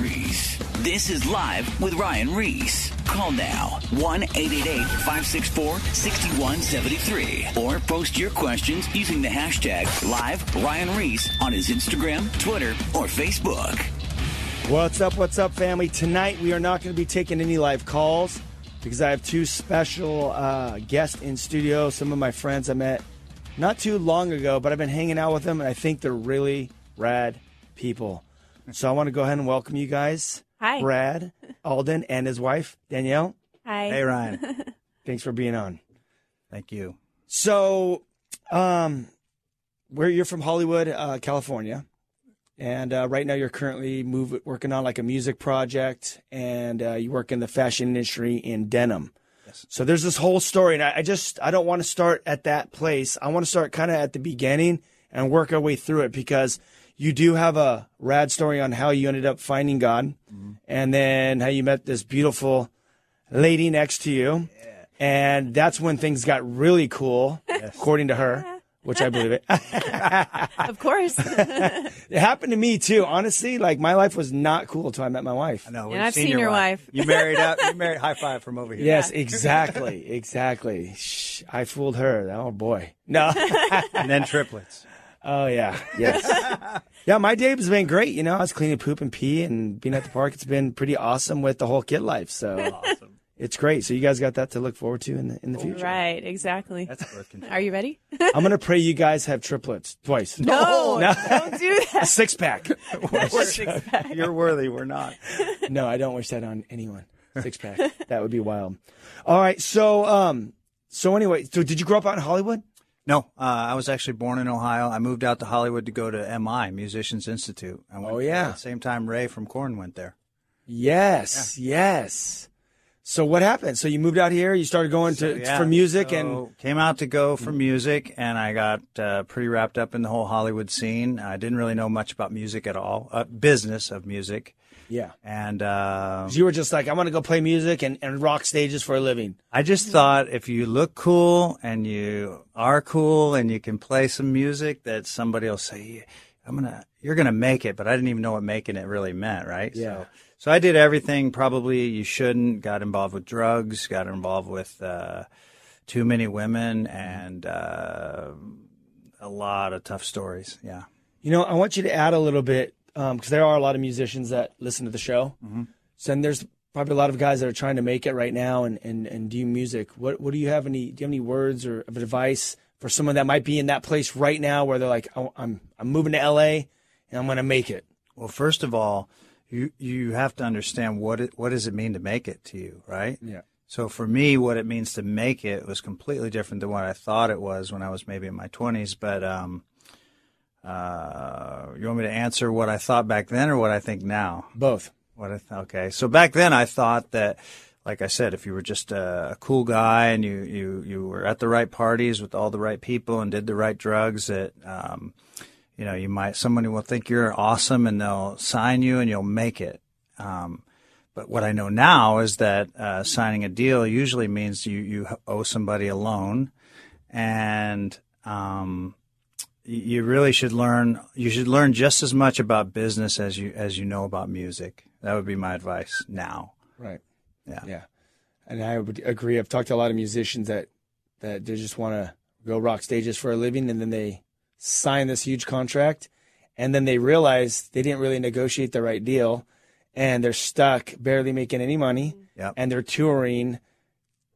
Reese. This is Live with Ryan Reese. Call now 1 888 564 6173 or post your questions using the hashtag Live Ryan Reese on his Instagram, Twitter, or Facebook. What's up, what's up, family? Tonight we are not going to be taking any live calls because I have two special uh, guests in studio. Some of my friends I met not too long ago, but I've been hanging out with them, and I think they're really rad people. So I want to go ahead and welcome you guys. Hi. Brad Alden and his wife, Danielle. Hi. Hey, Ryan. Thanks for being on. Thank you. So, um, where you're from Hollywood, uh, California, and uh, right now you're currently move, working on like a music project, and uh, you work in the fashion industry in denim. Yes. So there's this whole story, and I, I just I don't want to start at that place. I want to start kind of at the beginning and work our way through it because you do have a rad story on how you ended up finding God, mm-hmm. and then how you met this beautiful lady next to you. And that's when things got really cool, according to her, which I believe it. Of course. it happened to me too. Honestly, like my life was not cool until I met my wife. I know. And I've seen your wife. You married out. You married. High five from over here. Yes, exactly, exactly. Shh, I fooled her. Oh boy, no. And then triplets. oh yeah, yes, yeah. My day has been great. You know, I was cleaning poop and pee and being at the park. It's been pretty awesome with the whole kid life. So Awesome. it's great. So you guys got that to look forward to in the in the future. right, exactly. That's birth control. Are you ready? I'm gonna pray you guys have triplets twice. No, No. don't do A that. six pack. You're worthy. We're not. No, I don't wish that on anyone. Six pack. that would be wild. All right. So, um, so anyway, so did you grow up out in Hollywood? No, uh, I was actually born in Ohio. I moved out to Hollywood to go to MI, Musicians Institute. Oh, yeah. At the same time, Ray from Korn went there. Yes. Yes. So what happened? So you moved out here. You started going to Yeah, for music, so and came out to go for music, and I got uh, pretty wrapped up in the whole Hollywood scene. I didn't really know much about music at all, uh, business of music, yeah, and uh, you were just like, I want to go play music and, and rock stages for a living. I just thought if you look cool and you are cool and you can play some music, that somebody will say, "I'm gonna, you're gonna make it." But I didn't even know what making it really meant, right? Yeah. So, so I did everything probably you shouldn't. Got involved with drugs. Got involved with uh, too many women and uh, a lot of tough stories. Yeah. You know, I want you to add a little bit because there are a lot of musicians that listen to the show. Mm-hmm. So and there's probably a lot of guys that are trying to make it right now and, and, and do music. What what do you have any? Do you have any words or of advice for someone that might be in that place right now where they're like, oh, I'm I'm moving to L.A. and I'm going to make it. Well, first of all, you you have to understand what it, what does it mean to make it to you, right? Yeah. So for me, what it means to make it was completely different than what I thought it was when I was maybe in my twenties. But um, uh, you want me to answer what I thought back then or what I think now? Both. What I th- okay. So back then, I thought that, like I said, if you were just a, a cool guy and you, you you were at the right parties with all the right people and did the right drugs, that um, you know you might somebody will think you're awesome and they'll sign you and you'll make it. Um, but what I know now is that uh, signing a deal usually means you you owe somebody a loan, and um, you really should learn. You should learn just as much about business as you as you know about music. That would be my advice now. Right. Yeah. Yeah. And I would agree. I've talked to a lot of musicians that that they just want to go rock stages for a living, and then they sign this huge contract, and then they realize they didn't really negotiate the right deal, and they're stuck, barely making any money, Yep. and they're touring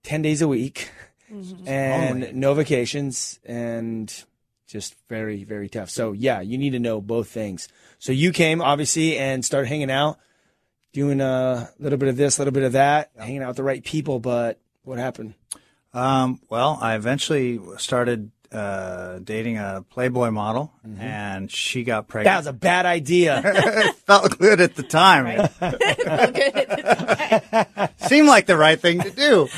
ten days a week, mm-hmm. and Lonely. no vacations, and just very very tough. So yeah, you need to know both things. So you came obviously and started hanging out doing a little bit of this, a little bit of that, hanging out with the right people. But what happened? Um, well, I eventually started uh, dating a Playboy model, and she got pregnant. That was a bad idea. felt good at the time. Seemed like the right thing to do.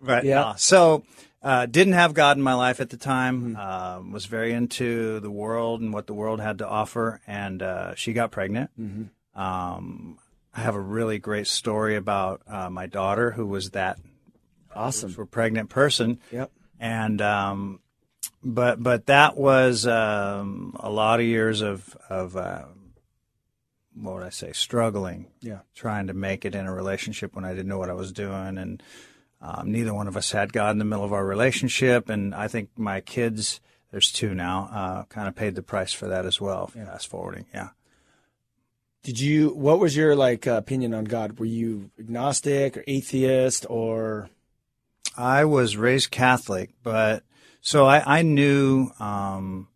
but Yeah. no. So uh, didn't have God in my life at the time. Um, was very into the world and what the world had to offer, and uh, she got pregnant. Um, I have a really great story about uh, my daughter who was that awesome. for pregnant person Yep. and um, but but that was um, a lot of years of of uh, what would I say, struggling, Yeah. trying to make it in a relationship when I didn't know what I was doing, and um, neither one of us had God in the middle of our relationship, and I think my kids, there's two now, uh, kind of paid the price for that as well. Fast forwarding, yeah. Did you? What was your like uh, opinion on God? Were you agnostic or atheist or? I was raised Catholic, but so I, I knew um,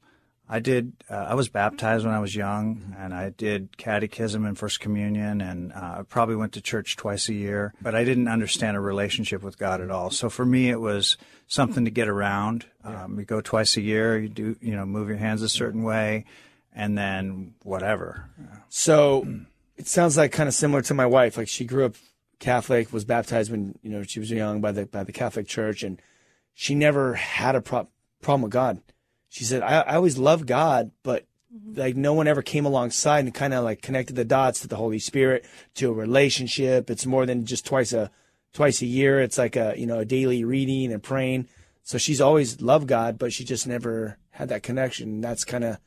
I did. Uh, I was baptized when I was young, and I did catechism and first communion, and uh, I probably went to church twice a year. But I didn't understand a relationship with God at all. So for me, it was something to get around. Um, you go twice a year. You do, you know, move your hands a certain way, and then whatever. So it sounds like kind of similar to my wife. Like she grew up Catholic, was baptized when you know she was young by the by the Catholic Church, and she never had a pro- problem with God. She said, I, "I always loved God, but mm-hmm. like no one ever came alongside and kind of like connected the dots to the Holy Spirit to a relationship. It's more than just twice a twice a year. It's like a you know a daily reading and praying. So she's always loved God, but she just never had that connection. That's kind of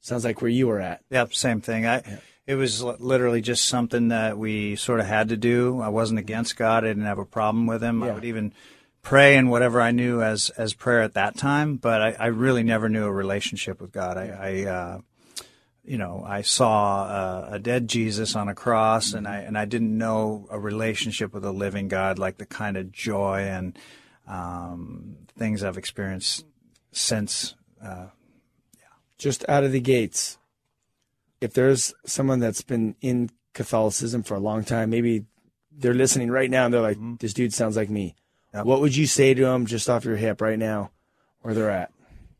sounds like where you were at. Yep, same thing. I it was literally just something that we sort of had to do. I wasn't against God. I didn't have a problem with Him. I would even pray in whatever I knew as as prayer at that time. But I, I really never knew a relationship with God. I, I uh, you know, I saw uh, a dead Jesus on a cross, and I and I didn't know a relationship with a living God, like the kind of joy and um, things I've experienced since. Uh, just out of the gates, if there's someone that's been in Catholicism for a long time, maybe they're listening right now and they're like, this dude sounds like me. Yep. What would you say to them just off your hip right now where they're at?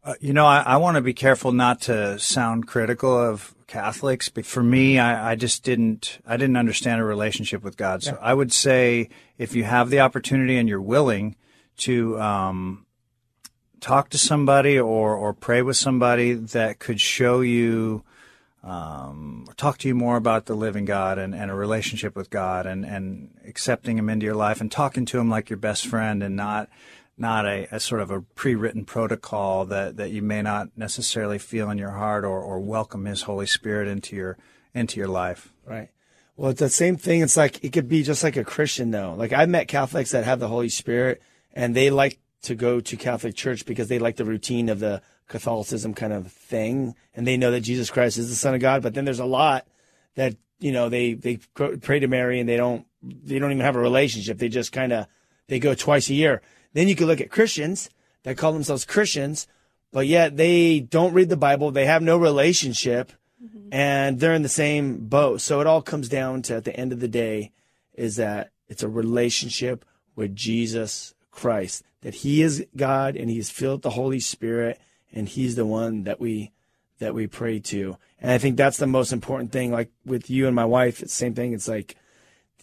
Uh, you know, I, I want to be careful not to sound critical of Catholics, but for me, I, I just didn't, I didn't understand a relationship with God. So I would say if you have the opportunity and you're willing to, um, talk to somebody or, or pray with somebody that could show you, um, talk to you more about the living God and, and a relationship with God and, and accepting Him into your life and talking to Him like your best friend and not not a, a sort of a pre-written protocol that, that you may not necessarily feel in your heart or, or welcome His Holy Spirit into your into your life. Right. Well, it's the same thing. It's like it could be just like a Christian though. Like I've met Catholics that have the Holy Spirit and they like to go to Catholic church because they like the routine of the Catholicism kind of thing and they know that Jesus Christ is the son of God. But then there's a lot that, you know, they, they pray to Mary and they don't, they don't even have a relationship. They just kind of, they go twice a year. Then you could look at Christians that call themselves Christians, but yet they don't read the Bible. They have no relationship mm-hmm. and they're in the same boat. So it all comes down to at the end of the day is that it's a relationship with Jesus Christ, that he is God and he's filled with the Holy Spirit and he's the one that we that we pray to. And I think that's the most important thing. Like with you and my wife, it's the same thing. It's like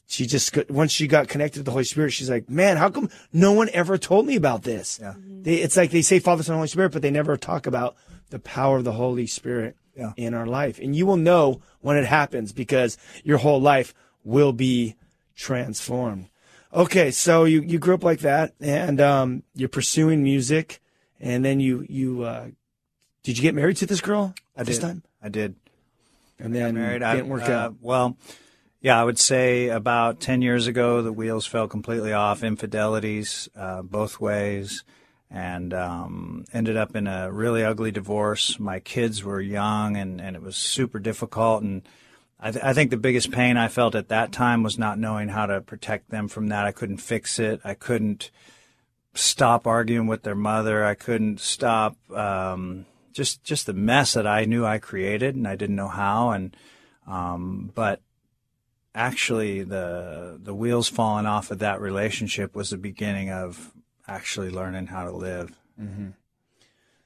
she just got- once she got connected to the Holy Spirit, she's like, man, how come no one ever told me about this? Yeah. They, it's like they say Father, Son, Holy Spirit, but they never talk about the power of the Holy Spirit Yeah. in our life. And you will know when it happens because your whole life will be transformed. Okay, so you, you grew up like that, and um, you're pursuing music, and then you you uh, did you get married to this girl at this did. time? I did. And then married. didn't I, work uh, out. Well, yeah, I would say about 10 years ago, the wheels fell completely off, infidelities uh, both ways, and um, ended up in a really ugly divorce. My kids were young, and, and it was super difficult. And I, th- I think the biggest pain I felt at that time was not knowing how to protect them from that. I couldn't fix it. I couldn't stop arguing with their mother. I couldn't stop um, just just the mess that I knew I created, and I didn't know how. And um, but actually, the the wheels falling off of that relationship was the beginning of actually learning how to live.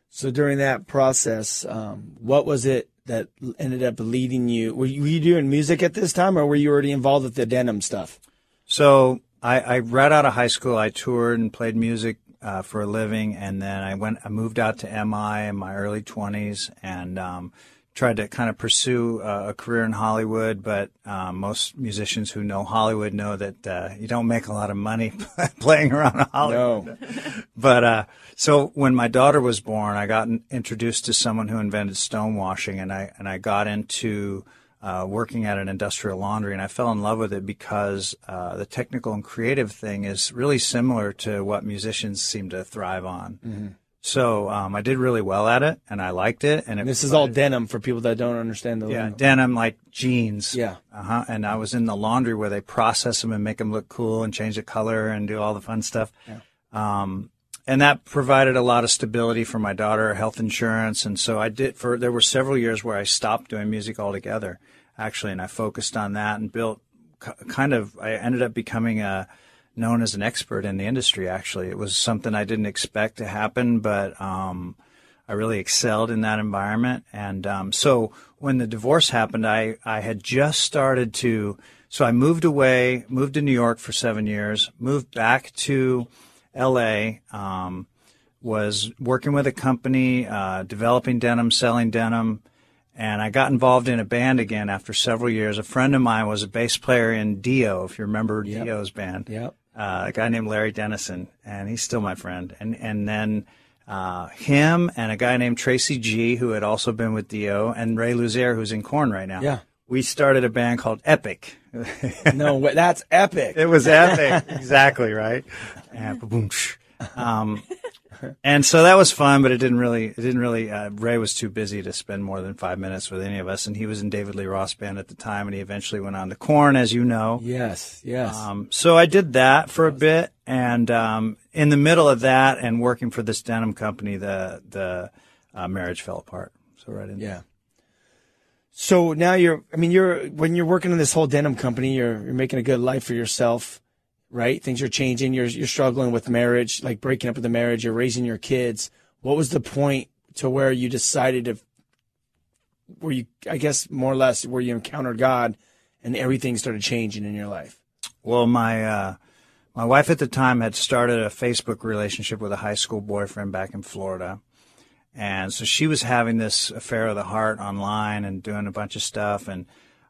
So during that process, um, what was it that ended up leading you? Were you, were you doing music at this time, or were you already involved with the denim stuff? So I, I right out of high school, I toured and played music uh, for a living, and then I went. I moved out to MI in my early twenties, and um, tried to kind of pursue uh, a career in Hollywood. But um, most musicians who know Hollywood know that uh, you don't make a lot of money playing around Hollywood. No. But uh, so when my daughter was born, I got introduced to someone who invented stonewashing, and I and I got into uh, working at an industrial laundry, and I fell in love with it because uh, the technical and creative thing is really similar to what musicians seem to thrive on. Mm-hmm. So um, I did really well at it, and I liked it. And it This is all denim for people that don't understand the yeah, lingo. denim like jeans. Yeah. Uh-huh. And I was in the laundry where they process them and make them look cool and change the color and do all the fun stuff. Um, and that provided a lot of stability for my daughter, health insurance. And so I did for, there were several years where I stopped doing music altogether, actually, and I focused on that and built kind of, I ended up becoming a, known as an expert in the industry, actually. It was something I didn't expect to happen, but, um, I really excelled in that environment. And um, so when the divorce happened, I, I had just started to, so I moved away, moved to New York for seven years, moved back to LA, um, was working with a company, uh, developing denim, selling denim. And I got involved in a band again after several years. A friend of mine was a bass player in Dio, if you remember Dio's band Yep. uh, a guy named Larry Dennison, and he's still my friend. And and then uh, him and a guy named Tracy G, who had also been with Dio, and Ray Luzier, who's in Korn right now. Yeah. We started a band called Epic. No, that's epic. It was epic, exactly right. And boom, um, and so that was fun, but it didn't really, it didn't really. Uh, Ray was too busy to spend more than five minutes with any of us, and he was in David Lee Roth band at the time, and he eventually went on to Korn, as you know. Yes, yes. Um, so I did that for a bit, and um, in the middle of that, and working for this denim company, the the uh, marriage fell apart. So right in yeah. So now you're, I mean, you're, when you're working in this whole denim company, you're, you're making a good life for yourself, right? Things are changing. You're, you're struggling with marriage, like breaking up with the marriage. You're raising your kids. What was the point to where you decided to, where you, I guess, more or less, where you encountered God and everything started changing in your life? Well, my uh, my wife at the time had started a Facebook relationship with a high school boyfriend back in Florida, and so she was having this affair of the heart online and doing a bunch of stuff, and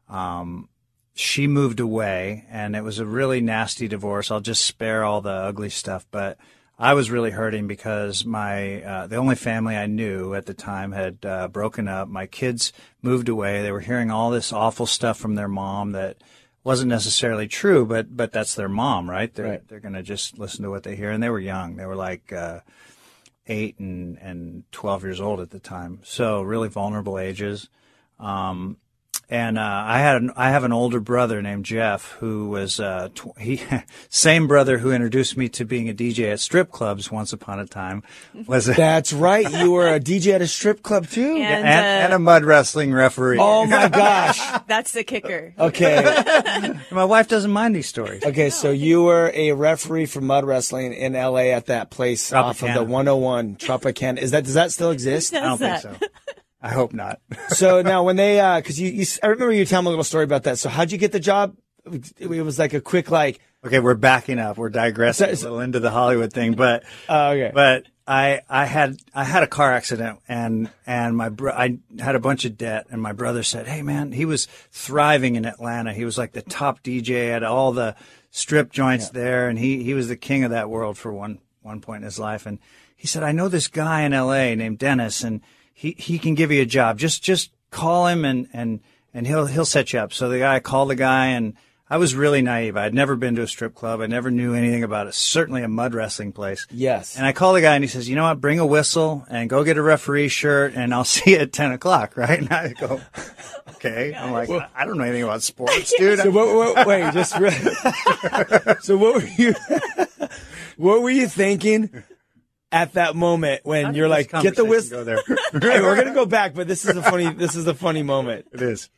um, she moved away, and it was a really nasty divorce. I'll just spare all the ugly stuff, but I was really hurting because my uh, the only family I knew at the time had uh, broken up. My kids moved away. They were hearing all this awful stuff from their mom that wasn't necessarily true, but but that's their mom, right? They're Right. they're gonna just listen to what they hear, and they were young. They were like uh, eight and and twelve years old at the time, so really vulnerable ages. Um, and uh, I had an, I have an older brother named Jeff who was uh, tw- he same brother who introduced me to being a DJ at strip clubs once upon a time was a, That's right. You were a DJ at a strip club too. And, and, uh, and a mud wrestling referee. Oh my gosh. that's the kicker. Okay. My wife doesn't mind these stories. Okay, so you were a referee for mud wrestling in LA at that place off of the Tropicana. 101 Tropicana. Is that does that still exist? I don't Does think so. I hope not. so now when they uh cuz you, you I remember you telling a little story about that. So how'd you get the job? It was like a quick like Okay, we're backing up. We're digressing a So- little into the Hollywood thing, but uh, okay. but I I had I had a car accident and and my bro- I had a bunch of debt and my brother said, "Hey man, he was thriving in Atlanta. He was like the top DJ at all the strip joints there and he he was the king of that world for one one point in his life and he said, "I know this guy in LA named Dennis and he he can give you a job. Just just call him and and and he'll he'll set you up." So the guy called the guy and I was really naive. I'd never been to a strip club. I never knew anything about it. Certainly a mud wrestling place. Yes. And I call the guy and he says, you know what, bring a whistle and go get a referee shirt and I'll see you at 10 o'clock, right? And I go, okay. I'm like, I don't know anything about sports, dude. So what, what, wait, just re- so what were you what were you thinking at that moment when you're like get the whistle? Go there. Hey, we're gonna go back, but this is a funny this is a funny moment. it is.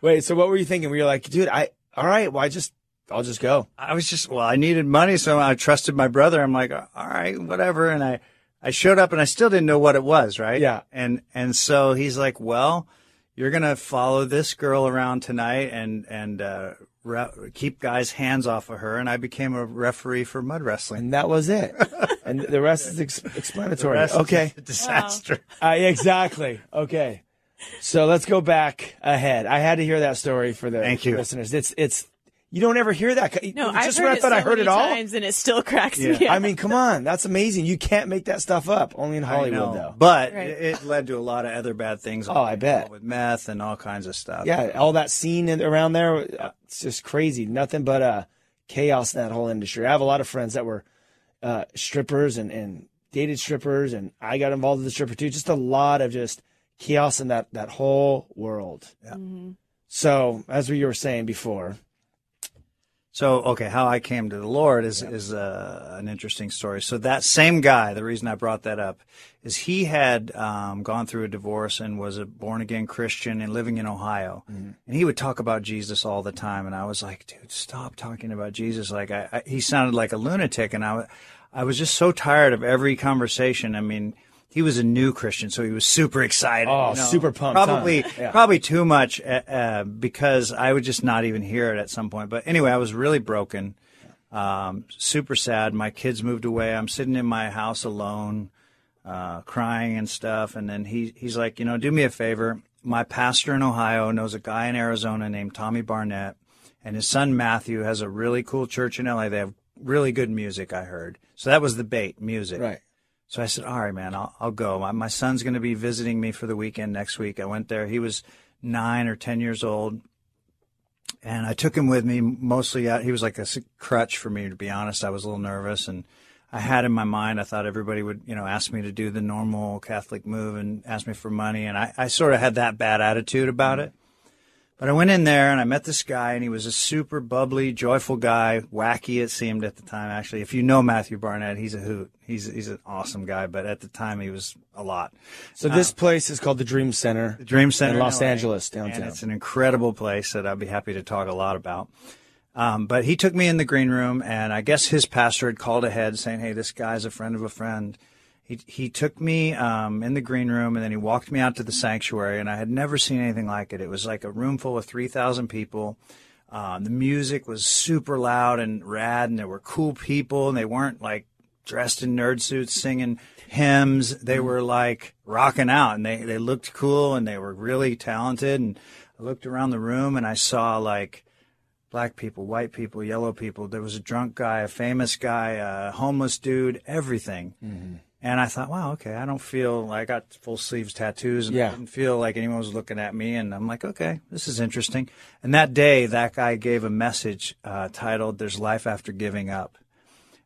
Wait, so what were you thinking? Were you like, dude, I all right, well I just I'll just go. I was just, well, I needed money. So I trusted my brother. I'm like, all right, whatever. And I, I showed up and I still didn't know what it was, right? Yeah. And, and so he's like, well, you're going to follow this girl around tonight and, and, uh, re- keep guys' hands off of her. And I became a referee for mud wrestling. And that was it. and the rest is ex- explanatory. Rest is okay. a disaster. Uh, exactly. Okay. So let's go back ahead. I had to hear that story for the Thank you. listeners. It's it's you don't ever hear that. No, just I've when heard I it thought so I heard many it all. times, and it still cracks me up. I mean, come on, that's amazing. You can't make that stuff up. Only in Hollywood, though. But Right. it, it led to a lot of other bad things. Oh, I bet. with meth and all kinds of stuff. yeah, all that scene around there, uh, it's just crazy. Nothing but uh, chaos in that whole industry. I have a lot of friends that were uh, strippers and, and dated strippers, and I got involved with the stripper too. Just a lot of just chaos in that that whole world. So, as we were saying before, So, okay, how I came to the Lord is is uh, an interesting story. So that same guy, the reason I brought that up is he had um, gone through a divorce and was a born again Christian and living in Ohio, and he would talk about Jesus all the time. And I was like, dude, stop talking about Jesus. Like, I, I, he sounded like a lunatic, and I, I was just so tired of every conversation. I mean. He was a new Christian, so he was super excited. Oh, you know. super pumped, huh? Probably, Yeah. probably too much uh, uh, because I would just not even hear it at some point. But anyway, I was really broken, um, super sad. My kids moved away. I'm sitting in my house alone, uh, crying and stuff. And then he he's like, you know, do me a favor. My pastor in Ohio knows a guy in Arizona named Tommy Barnett, and his son Matthew has a really cool church in LA. They have really good music. I heard. So that was the bait, music. right? So I said, all right, man, I'll, I'll go. My, my son's going to be visiting me for the weekend next week. I went there. He was nine or 10 years old. And I took him with me mostly out. He was like a crutch for me, to be honest. I was a little nervous and I had in my mind, I thought everybody would, you know, ask me to do the normal Catholic move and ask me for money. And I, I sort of had that bad attitude about mm-hmm. it. But I went in there and I met this guy, and he was a super bubbly, joyful guy. Wacky, it seemed at the time. Actually, if you know Matthew Barnett, he's a hoot. He's he's an awesome guy. But at the time, he was a lot. So this place is called the Dream Center. The Dream Center in Los LA. Angeles, downtown. And it's an incredible place that I'd be happy to talk a lot about. Um, but he took me in the green room, and I guess his pastor had called ahead saying, "Hey, this guy's a friend of a friend." He he took me um, in the green room, and then he walked me out to the sanctuary, and I had never seen anything like it. It was like a room full of three thousand people. Um, the music was super loud and rad, and there were cool people, and they weren't like dressed in nerd suits singing hymns. They were like rocking out, and they they looked cool, and they were really talented. And I looked around the room, and I saw like black people, white people, yellow people. There was a drunk guy, a famous guy, a homeless dude, everything. And I thought, wow, okay, I don't feel I got full sleeves tattoos and Yeah. I didn't feel like anyone was looking at me. And I'm like, okay, this is interesting. And that day, that guy gave a message uh, titled "There's Life After Giving Up."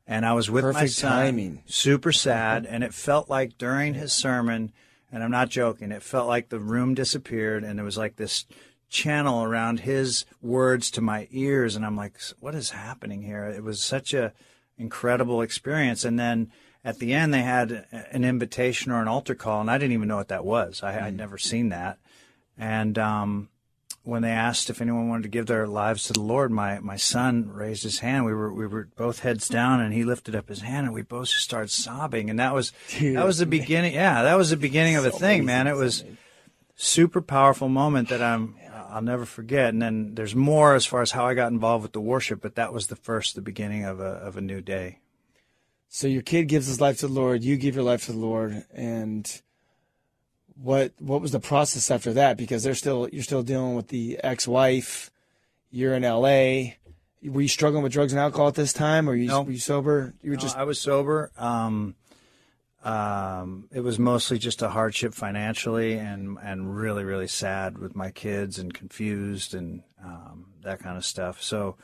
And I was with my son, timing. super sad, and it felt like during his sermon, and I'm not joking, it felt like the room disappeared, and there was like this channel around his words to my ears, and I'm like, what is happening here? It was such a incredible experience, and then at the end they had an invitation or an altar call, and I didn't even know what that was. I, I'd never seen that, and um, when they asked if anyone wanted to give their lives to the Lord, my, my son raised his hand. We were we were both heads down, and he lifted up his hand, and we both just started sobbing. And that was that was the beginning. Yeah, that was the beginning of a thing, man. It was super powerful moment that I'm I'll never forget. And then there's more as far as how I got involved with the worship, but that was the first, the beginning of a of a new day. So your kid gives his life to the Lord, you give your life to the Lord, and what what was the process after that? Because they're still you're still dealing with the ex-wife. You're in L.A. Were you struggling with drugs and alcohol at this time, or you No. were you sober? You were No, just I was sober. Um, um, it was mostly just a hardship financially, and and really really sad with my kids, and confused, and um, that kind of stuff. So,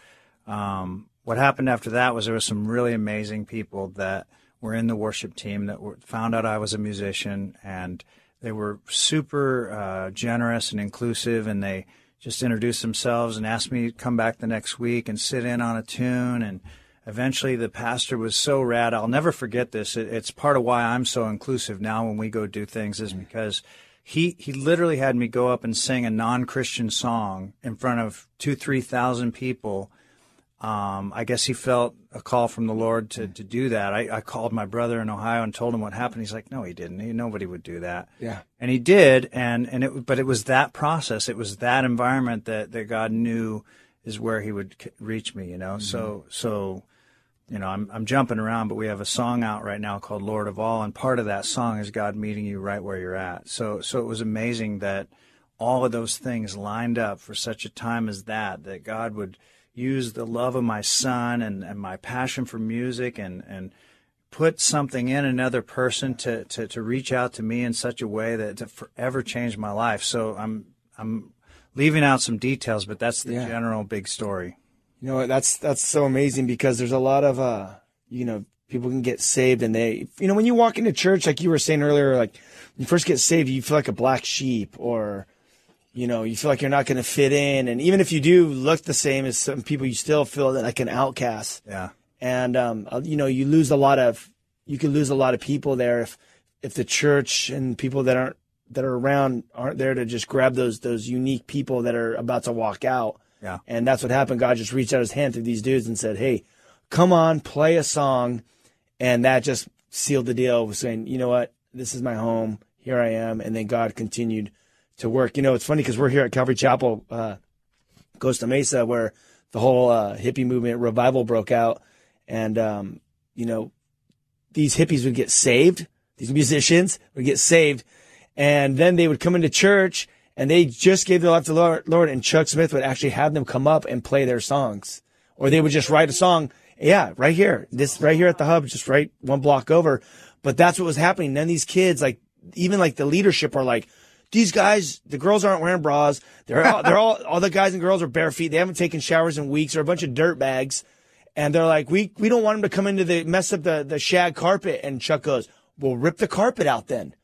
um, what happened after that was there was some really amazing people that were in the worship team that were, found out I was a musician, and they were super uh, generous and inclusive, and they just introduced themselves and asked me to come back the next week and sit in on a tune and eventually the pastor was so rad i'll never forget this it, it's part of why i'm so inclusive now when we go do things is because he he literally had me go up and sing a non-christian song in front of two three thousand people um, I guess he felt a call from the Lord to, to do that. I, I called my brother in Ohio and told him what happened. He's like, no, he didn't. He, nobody would do that. Yeah. And he did. And, and it, but it was that process. It was that environment that, that God knew is where he would reach me, you know? So, so, you know, I'm, I'm jumping around, but we have a song out right now called Lord of All. And part of that song is God meeting you right where you're at. So, so it was amazing that all of those things lined up for such a time as that, that God would use the love of my son and, and my passion for music and, and put something in another person to, to, to reach out to me in such a way that to forever changed my life. So I'm I'm leaving out some details, but that's the Yeah. general big story. You know? That's that's so amazing because there's a lot of uh, you know, people can get saved and they, you know, when you walk into church, like you were saying earlier, like when you first get saved, you feel like a black sheep or, you know, you feel like you're not going to fit in, and even if you do look the same as some people, you still feel like an outcast. Yeah. and um, uh, you know you lose a lot of you can lose a lot of people there if if the church and people that aren't that are around aren't there to just grab those those unique people that are about to walk out. Yeah. And that's what happened. God just reached out his hand to these dudes and said, "Hey, come on, play a song," and that just sealed the deal. Was saying, "You know what? This is my home. Here I am." And then God continued to work. You know, it's funny because we're here at Calvary Chapel, uh, Costa Mesa, where the whole uh, hippie movement revival broke out, and um, you know, these hippies would get saved. These musicians would get saved, and then they would come into church and they just gave their life to the Lord, Lord. And Chuck Smith would actually have them come up and play their songs, or they would just write a song. Yeah, right here, this right here at the hub, just right one block over. But that's what was happening. Then these kids, like even like the leadership, are like, these guys, the girls aren't wearing bras. They're all, they're all, all the guys and girls are bare feet. They haven't taken showers in weeks. They're a bunch of dirt bags. And they're like, we, we don't want them to come into the, mess up the, the shag carpet. And Chuck goes, we'll rip the carpet out then.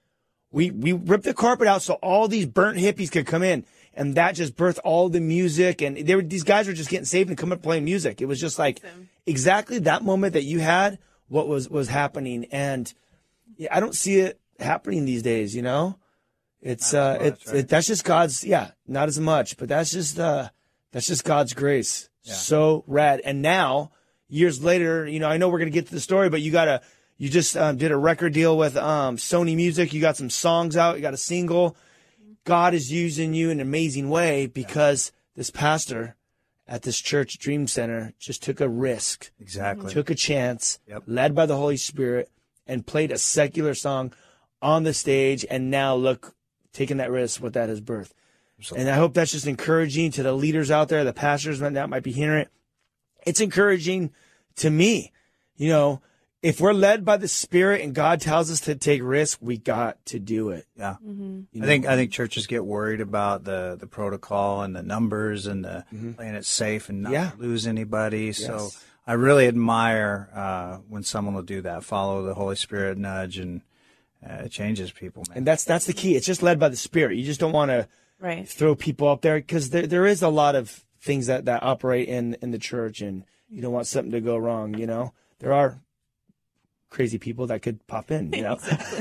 We, we ripped the carpet out so all these burnt hippies could come in. And that just birthed all the music. And they were, these guys were just getting saved and coming up playing music. It was just like exactly that moment that you had, what was, was happening. And yeah, I don't see it happening these days, you know? It's uh, much, it, right? it that's just God's yeah, not as much, but that's just uh, that's just God's grace. So rad. And now years later, you know, I know we're gonna get to the story, but you got a you just um, did a record deal with um, Sony Music. You got some songs out. You got a single. God is using you in an amazing way because this pastor at this church Dream Center just took a risk Exactly. took a chance, Yep. led by the Holy Spirit, and played a secular song on the stage. And now look, taking that risk, what that has birthed. And I hope that's just encouraging to the leaders out there, the pastors that might be hearing it. It's encouraging to me. You know, if we're led by the Spirit and God tells us to take risk, we got to do it. Yeah. You I think I think churches get worried about the, the protocol and the numbers and the playing it safe and not Yeah. lose anybody. So I really admire uh, when someone will do that, follow the Holy Spirit nudge, and uh, it changes people. Man. and that's that's the key. It's just led by the Spirit. You just don't want to Right. throw people up there because there there is a lot of things that that operate in in the church, and you don't want something to go wrong. You know, there are crazy people that could pop in. You know,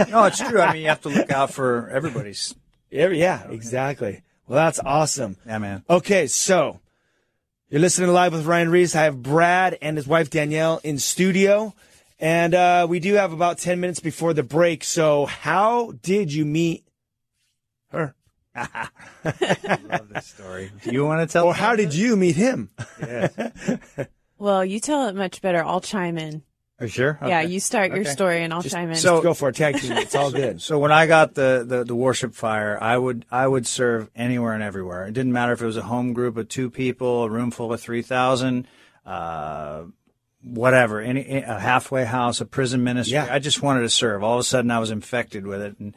no, it's true. I mean, you have to look out for everybody's. yeah, yeah, exactly. Well, that's awesome. Yeah, man. Okay, so you're listening to live with Ryan Reese. I have Brad and his wife Danielle in studio, and uh, we do have about ten minutes before the break. So, how did you meet her, I Love this story. Do you want to tell? or how did you meet him? Yes. Well, you tell it much better. I'll chime in. Are you sure? Yeah, you start your Okay. story and I'll Just- chime in. so- Go for it, tag team. It's all good. So when I got the, the, the worship fire, I would I would serve anywhere and everywhere. It didn't matter if it was a home group of two people, a room full of three thousand, uh, whatever, any a halfway house, a prison ministry. Yeah. I just wanted to serve. All of a sudden, I was infected with it, and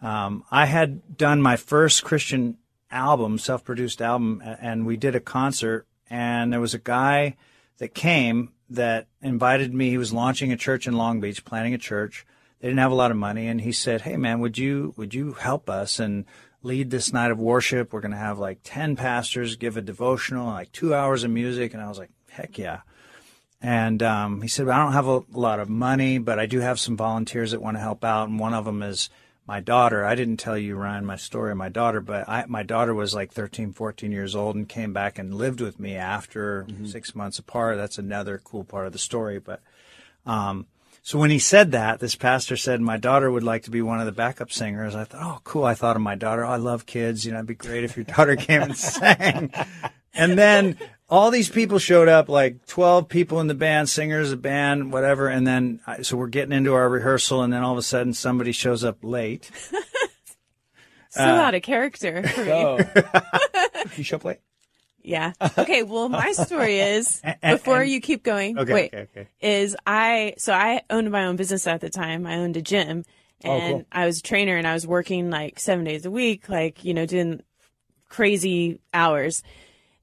um, I had done my first Christian album, self-produced album, and we did a concert, and there was a guy that came that invited me. He was launching a church in Long Beach, planning a church. They didn't have a lot of money, and he said, "Hey, man, would you would you help us and lead this night of worship? We're going to have like ten pastors give a devotional, like two hours of music." And I was like, "Heck yeah!" And um, he said, well, I don't have a lot of money, but I do have some volunteers that want to help out. And one of them is my daughter. I didn't tell you, Ryan, my story of my daughter, but I, my daughter was like 13, 14 years old and came back and lived with me after six months apart. That's another cool part of the story. But um, so when he said that, this pastor said, my daughter would like to be one of the backup singers. I thought, oh, cool. I thought of my daughter. Oh, I love kids. You know, it'd be great if your daughter came and sang. And then all these people showed up, like 12 people in the band, singers, a band, whatever. And then, so we're getting into our rehearsal, and then all of a sudden somebody shows up late. so uh, out of character for me. Oh, you show up late. Yeah. Okay. Well, my story is and- before and- you keep going. Okay, wait, okay, okay. Is I so I owned my own business at the time. I owned a gym, Oh, and cool. I was a trainer, and I was working like seven days a week, like you know, doing crazy hours.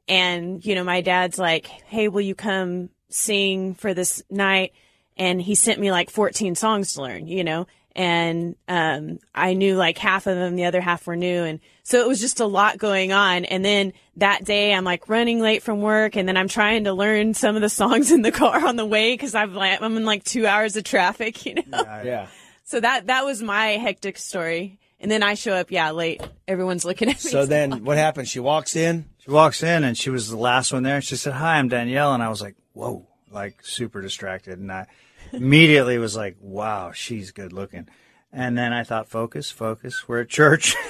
And you know, my dad's like, "Hey, will you come sing for this night?" And he sent me like 14 songs to learn. You know. And um, I knew like half of them, the other half were new, and so it was just a lot going on. And then that day, I'm like running late from work, and then I'm trying to learn some of the songs in the car on the way because I'm like I'm in like two hours of traffic, you know. Yeah. So that that was my hectic story. And then I show up, yeah, late. Everyone's looking at me. So then what happens? She walks in. She walks in and she was the last one there. She said, "Hi, I'm Danielle," and I was like, "Whoa!" Like super distracted, and I immediately was like, "Wow, she's good looking." And then I thought, "Focus, focus. We're at church."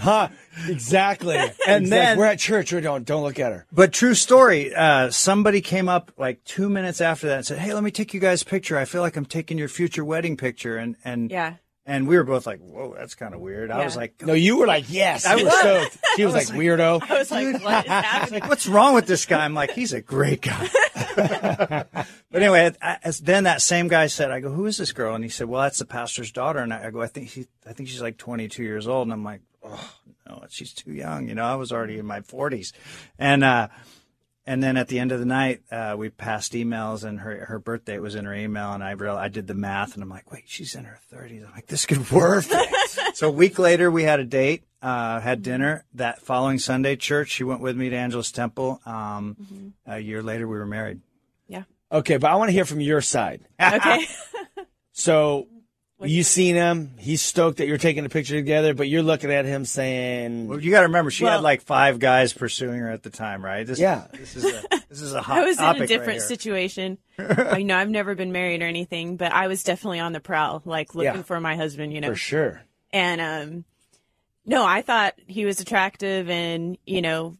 Huh? Exactly. and then- then we're at church. We don't don't look at her. But true story, uh, somebody came up like two minutes after that and said, "Hey, let me take you guys a picture. I feel like I'm taking your future wedding picture." And and Yeah. And we were both like, "Whoa, that's kind of weird." I was like, No, you were like, yes. I was stoked. She was, like, weirdo. I was like, what is happening? "What's wrong with this guy?" I'm like, "He's a great guy." but anyway, I, as then that same guy said, "I go, who is this girl?" And he said, "Well, that's the pastor's daughter." And I, I go, "I think she, I think she's like 22 years old." And I'm like, "Oh no, she's too young." You know, I was already in my 40s, and. uh and then at the end of the night, uh, we passed emails, and her her birthday was in her email, and I real I did the math, and I'm like, wait, she's in her 30s. I'm like, this could work. so a week later, we had a date, uh, had dinner. That following Sunday, church. She went with me to Angelus Temple. Um, A year later, we were married. Yeah. Okay, but I want to hear from your side. Okay. So you seen him. He's stoked that you're taking a picture together, but you're looking at him saying, Well, you got to remember, she Well- had like five guys pursuing her at the time, right? This, Yeah. This is a, this is a hot I was in a different here. situation. I know I've never been married or anything, but I was definitely on the prowl, like looking Yeah. for my husband, you know. for sure. And um no, I thought he was attractive and, you know,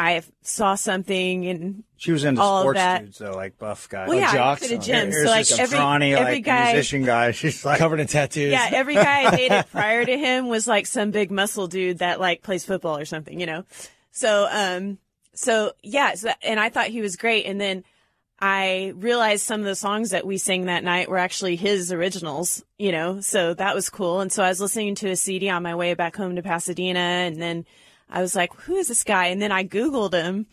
I saw something and She was into all sports that. dudes, though, like buff guys. well, yeah, I jocks worked at a gym. Here's So like this every scrawny, every like guy musician guy. She's like, Covered in tattoos. Yeah, every guy I dated prior to him was like some big muscle dude that like plays football or something, you know. So, um, so yeah, so, and I thought he was great, and then I realized some of the songs that we sang that night were actually his originals, you know. So that was cool, and so I was listening to a CD on my way back home to Pasadena, and then I was like, "Who is this guy?" And then I Googled him,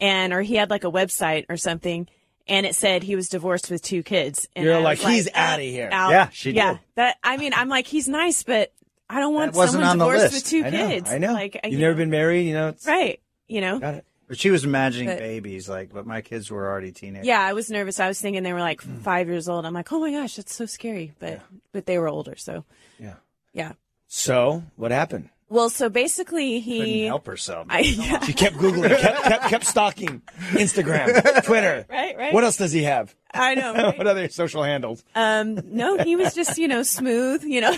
and or he had like a website or something. And it said he was divorced with two kids. And You're I like, "He's out of here." out. Yeah, she yeah, did. that I mean, I'm like, he's nice, but I don't want wasn't someone on the divorced list. with two I know. kids. I know. Like, You've you never know, been married, you know? It's, right. You know, Got it. But she was imagining But- babies, like, but my kids were already teenagers. yeah, I was nervous. I was thinking they were like mm. five years old. I'm like, oh my gosh, that's so scary. But but they were older, so Yeah. yeah. So what happened? Well, so basically he Couldn't he, help herself. I, yeah, She kept Googling, kept, kept, kept stalking Instagram, Twitter. right, right. What else does he have? I know. right? What other social handles? Um, no, he was just, you know, smooth, you know.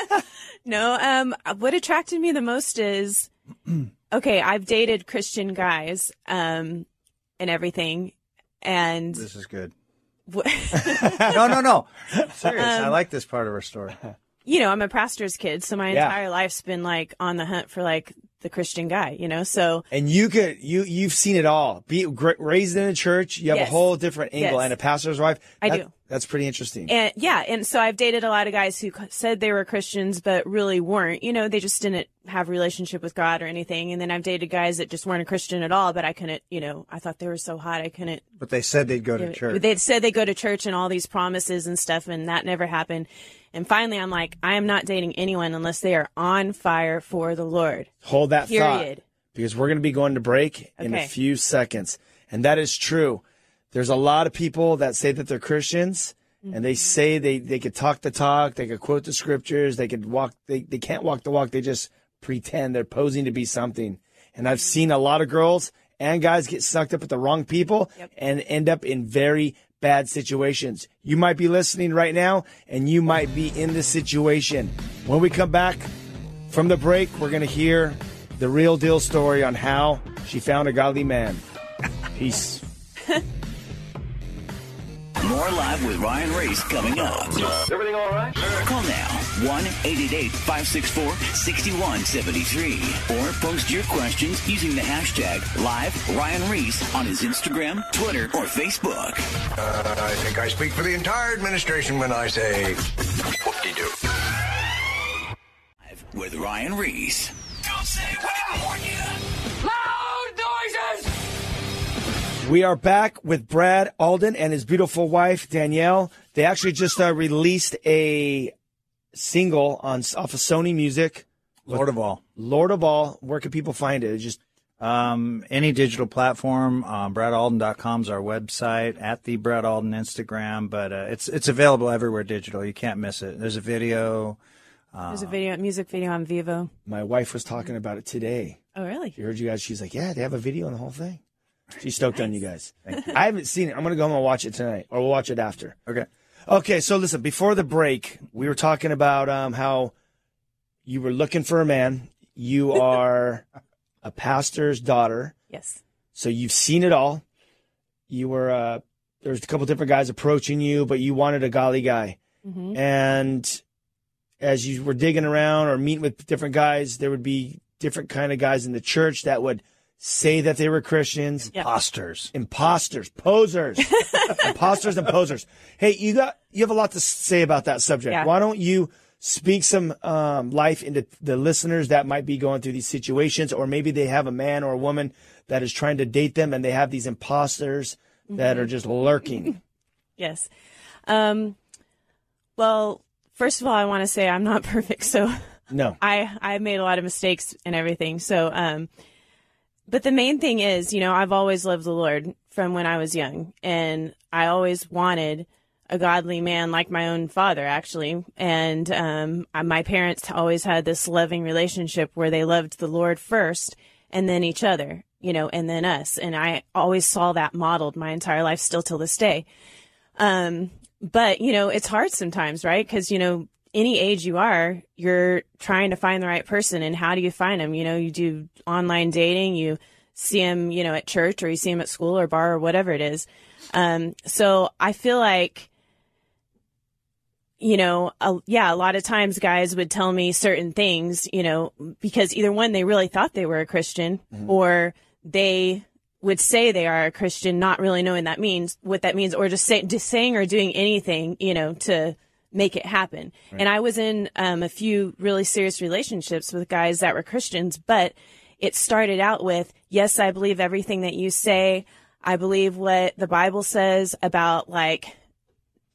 no, um, what attracted me the most is, okay, I've dated Christian guys, um, and everything. And This is good. wh- No, no, no. Serious. Um, I like this part of her story. You know, I'm a pastor's kid, so my Yeah. entire life's been like on the hunt for like the Christian guy, you know. So And you could you you've seen it all. Be gr- raised in a church, you have Yes. a whole different angle, Yes. and a pastor's wife. I That- do. That's pretty interesting. and yeah, and so I've dated a lot of guys who said they were Christians but really weren't. You know, they just didn't have a relationship with God or anything. And then I've dated guys that just weren't a Christian at all, but I couldn't, you know, I thought they were so hot I couldn't But they said they'd go to church. They said they go to church and all these promises and stuff, and that never happened. And finally, I'm like, I am not dating anyone unless they are on fire for the Lord. Hold that Period. thought because we're going to be going to break in a few seconds, and that is true. There's a lot of people that say that they're Christians. And Mm-hmm. they say they, they could talk the talk, they could quote the scriptures, they could walk, they, they can't walk the walk, they just pretend they're posing to be something. And I've seen a lot of girls and guys get sucked up with the wrong people and end up in very bad situations. You might be listening right now and you might be in this situation. When we come back from the break, we're going to hear the real deal story on how she found a godly man. Peace. More Live with Ryan Reese coming up. Everything all right? Call now 1 888 564 6173 or post your questions using the hashtag Live Ryan Reese on his Instagram, Twitter, or Facebook. Uh, I think I speak for the entire administration when I say whoop-de-doo. Live with Ryan Reese. Don't say we didn't warn you. Loud noises! We are back with Brad Alden and his beautiful wife Danielle. They actually just uh, released a single on off of Sony Music, Lord of all. Lord of All. Where can people find it? It just Um, any digital platform, um, BradAlden.com is our website. At the Brad Alden Instagram, but uh, it's it's available everywhere digital. You can't miss it. There's a video. There's a video, music video on Vevo. my wife was talking about it today. Oh, really? She heard you guys. She's like, "Yeah, they have a video on the whole thing." She's stoked on you guys. I haven't seen it. I'm gonna go home and watch it tonight, or we'll watch it after. Okay. Okay, so listen, before the break, we were talking about um, how you were looking for a man. You are a pastor's daughter, Yes. so you've seen it all. You were uh, there's a couple different guys approaching you, but you wanted a golly guy. And as you were digging around or meeting with different guys, there would be different kind of guys in the church that would say that they were Christians Imposters. imposters, posers, imposters and posers. Hey, you got you have a lot to say about that subject. Yeah. Why don't you speak some um, life into the listeners that might be going through these situations, or maybe they have a man or a woman that is trying to date them, and they have these imposters that are just lurking. Yes. Um, well, first of all, I want to say I'm not perfect, so No, I I made a lot of mistakes and everything. So, um, but the main thing is, you know, I've always loved the Lord from when I was young, and I always wanted a godly man like my own father, actually. And um, my parents always had this loving relationship where they loved the Lord first, and then each other, you know, and then us. And I always saw that modeled my entire life, still till this day. Um, but you know, it's hard sometimes, right? Because you know, any age you are, you're trying to find the right person, and how do you find them? You know, you do online dating, you see them, you know, at church, or you see them at school or bar or whatever it is. Um, so I feel like you know, a, yeah, a lot of times guys would tell me certain things, you know, because either one, they really thought they were a Christian or they would say they are a Christian, not really knowing that means what that means, or just say, just saying or doing anything, you know, to make it happen. And I was in um, a few really serious relationships with guys that were Christians, but it started out with, yes, I believe everything that you say. I believe what the Bible says about like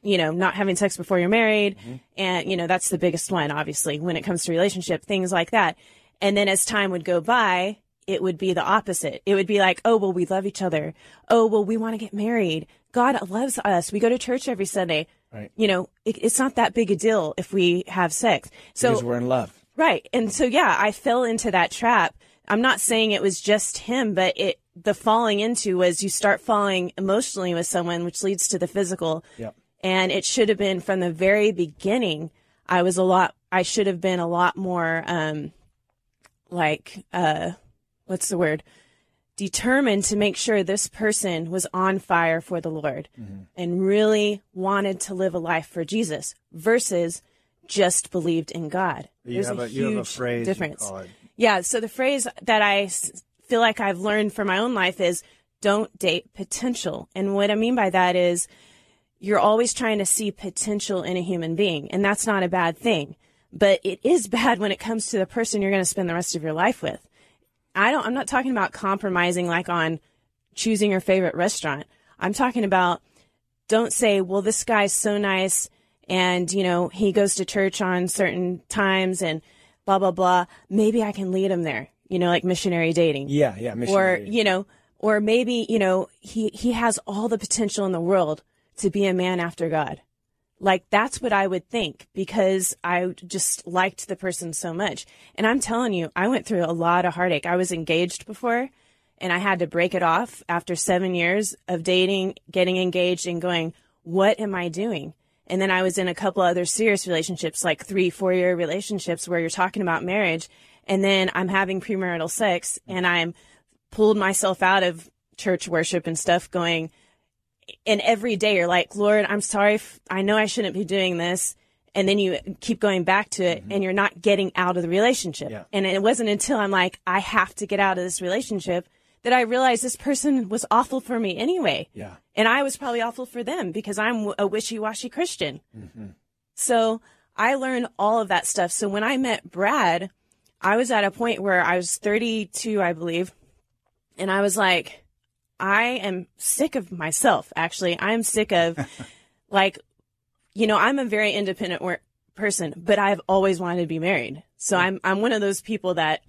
you know, not having sex before you're married. And, you know, that's the biggest one, obviously, when it comes to relationship, things like that. And then as time would go by, it would be the opposite. It would be like, oh, well, we love each other. Oh, well, we want to get married. God loves us. We go to church every Sunday. Right. You know, it, it's not that big a deal if we have sex. So because we're in love. Right. And so, yeah, I fell into that trap. I'm not saying it was just him, but it, the falling into was you start falling emotionally with someone, which leads to the physical. Yep. And it should have been from the very beginning. I was a lot, I should have been a lot more, um, like, uh, what's the word? Determined to make sure this person was on fire for the Lord mm-hmm. and really wanted to live a life for Jesus versus just believed in God. You There's have a, a, huge you have a difference. Yeah. So the phrase that I feel like I've learned for my own life is don't date potential. And what I mean by that is you're always trying to see potential in a human being. And that's not a bad thing. But it is bad when it comes to the person you're going to spend the rest of your life with. I don't, I'm not talking about compromising like on choosing your favorite restaurant. I'm talking about don't say, well, this guy's so nice and, you know, he goes to church on certain times and blah, blah, blah. Maybe I can lead him there, you know, like missionary dating. Yeah, yeah. Or, you know, or maybe, you know, he, he has all the potential in the world to be a man after God. Like that's what I would think because I just liked the person so much. And I'm telling you, I went through a lot of heartache. I was engaged before and I had to break it off after seven years of dating, getting engaged and going, what am I doing? And then I was in a couple other serious relationships, like three, four year relationships where you're talking about marriage. And then I'm having premarital sex and I'm pulled myself out of church worship and stuff going, and every day you're like, Lord, I'm sorry. If, I know I shouldn't be doing this. And then you keep going back to it and mm-hmm. you're not getting out of the relationship. Yeah. And it wasn't until I'm like, I have to get out of this relationship that I realized this person was awful for me anyway. Yeah. And I was probably awful for them because I'm a wishy washy Christian. Mm-hmm. So I learned all of that stuff. So when I met Brad, I was at a point where I was 32, I believe. And I was like, I am sick of myself, actually. I'm sick of, like, you know, I'm a very independent wor- person, but I've always wanted to be married. So I'm, I'm one of those people that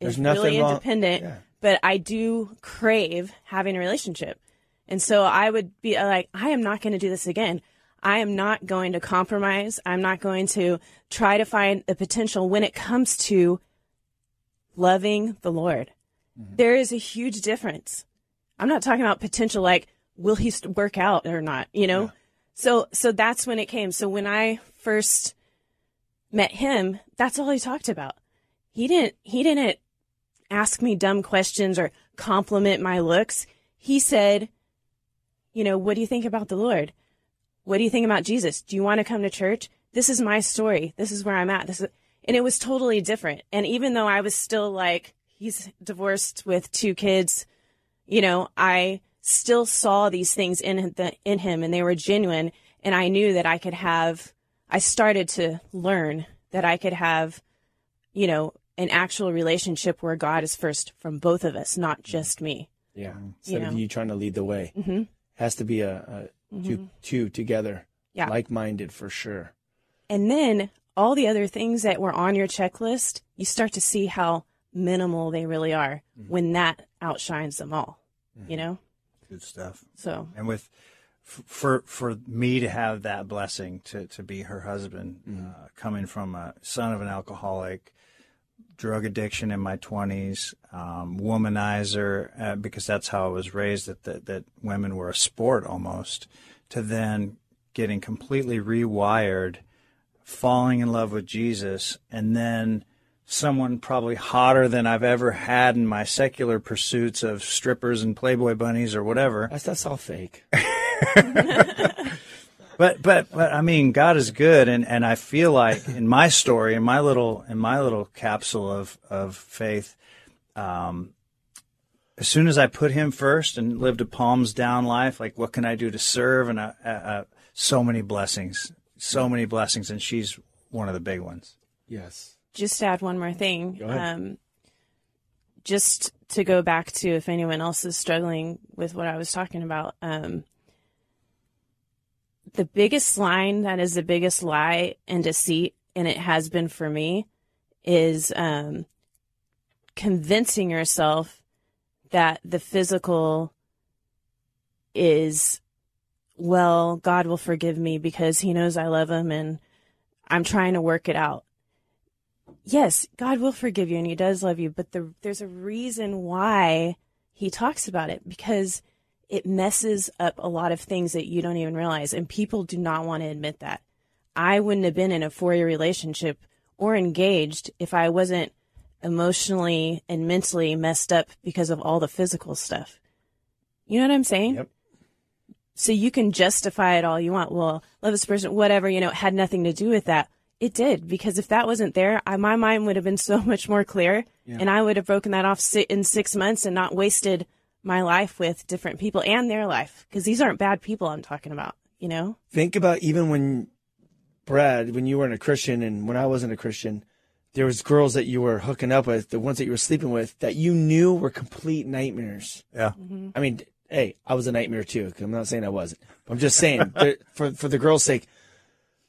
is really wrong- independent, yeah. but I do crave having a relationship. And so I would be uh, like, I am not going to do this again. I am not going to compromise. I'm not going to try to find the potential when it comes to loving the Lord. There is a huge difference. I'm not talking about potential like will he work out or not, you know? So so that's when it came. So when I first met him, that's all he talked about. He didn't he didn't ask me dumb questions or compliment my looks. He said, you know, what do you think about the Lord? What do you think about Jesus? Do you want to come to church? This is my story. This is where I'm at. This is, and it was totally different. And even though I was still like, he's divorced with two kids, you know, I still saw these things in the, in him and they were genuine. And I knew that I could have, I started to learn that I could have, you know, an actual relationship where God is first from both of us, not mm-hmm. just me. Yeah. Mm-hmm. Instead of know. you trying to lead the way, mm-hmm. has to be a, a two, mm-hmm. two together, Yeah. like minded for sure. And then all the other things that were on your checklist, you start to see how minimal they really are when that outshines them all, you know? Good stuff. So, And with f- for for me to have that blessing to to be her husband, uh, coming from a son of an alcoholic, drug addiction in my twenties, um, womanizer, uh, because that's how I was raised that, that that women were a sport almost, to then getting completely rewired, falling in love with Jesus, and then someone probably hotter than I've ever had in my secular pursuits of strippers and Playboy bunnies or whatever. That's, that's all fake. But but but I mean, God is good, and, and I feel like in my story, in my little in my little capsule of of faith, um, as soon as I put Him first and lived a palms down life, like what can I do to serve, and uh, uh, uh, so many blessings, so many blessings, and she's one of the big ones. Yes. Just to add one more thing. Um, just to go back to if anyone else is struggling with what I was talking about, um, the biggest line that is the biggest lie and deceit, and it has been for me, is um, convincing yourself that the physical is, well, God will forgive me because He knows I love Him and I'm trying to work it out yes, God will forgive you and He does love you, but the, there's a reason why He talks about it because it messes up a lot of things that you don't even realize, and people do not want to admit that. I wouldn't have been in a four year relationship or engaged if I wasn't emotionally and mentally messed up because of all the physical stuff. You know what I'm saying? Yep. So you can justify it all you want. Well, love this person, whatever, you know, it had nothing to do with that. It did because if that wasn't there, I, my mind would have been so much more clear, and I would have broken that off si- in six months and not wasted my life with different people and their life because these aren't bad people I'm talking about. You know? Think about even when Brad, when you weren't a Christian and when I wasn't a Christian, there was girls that you were hooking up with, the ones that you were sleeping with, that you knew were complete nightmares. Yeah. Mm-hmm. I mean, hey, I was a nightmare too. I'm not saying I wasn't. I'm just saying for for the girls' sake,